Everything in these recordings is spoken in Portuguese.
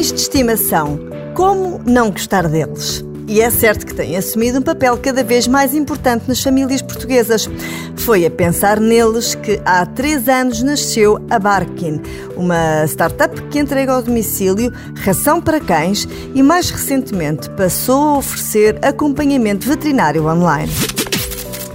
Animais de estimação. Como não gostar deles? E é certo que têm assumido um papel cada vez mais importante nas famílias portuguesas. Foi a pensar neles que há três anos nasceu a Barkin, uma startup que entrega ao domicílio ração para cães e, mais recentemente, passou a oferecer acompanhamento veterinário online.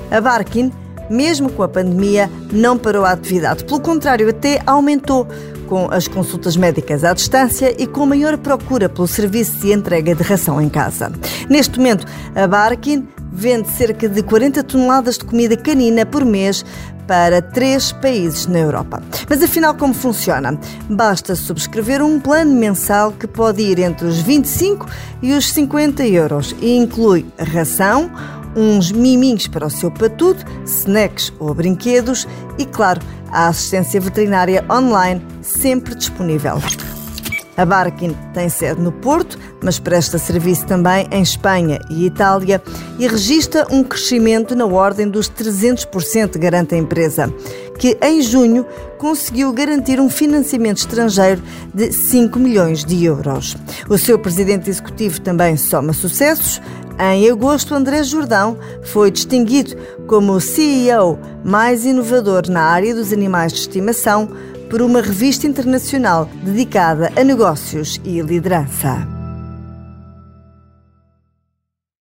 A Barkin mesmo com a pandemia, não parou a atividade. Pelo contrário, até aumentou com as consultas médicas à distância e com maior procura pelo serviço de entrega de ração em casa. Neste momento, a Barkin vende cerca de 40 toneladas de comida canina por mês para três países na Europa. Mas afinal, como funciona? Basta subscrever um plano mensal que pode ir entre os 25 e os 50 euros e inclui ração, uns miminhos para o seu patudo, snacks ou brinquedos e, claro, a assistência veterinária online sempre disponível. A Barkin tem sede no Porto, mas presta serviço também em Espanha e Itália e registra um crescimento na ordem dos 300%, garante a empresa, que em junho conseguiu garantir um financiamento estrangeiro de 5 milhões de euros. O seu presidente executivo também soma sucessos. Em agosto, André Jordão foi distinguido como o CEO mais inovador na área dos animais de estimação por uma revista internacional dedicada a negócios e liderança.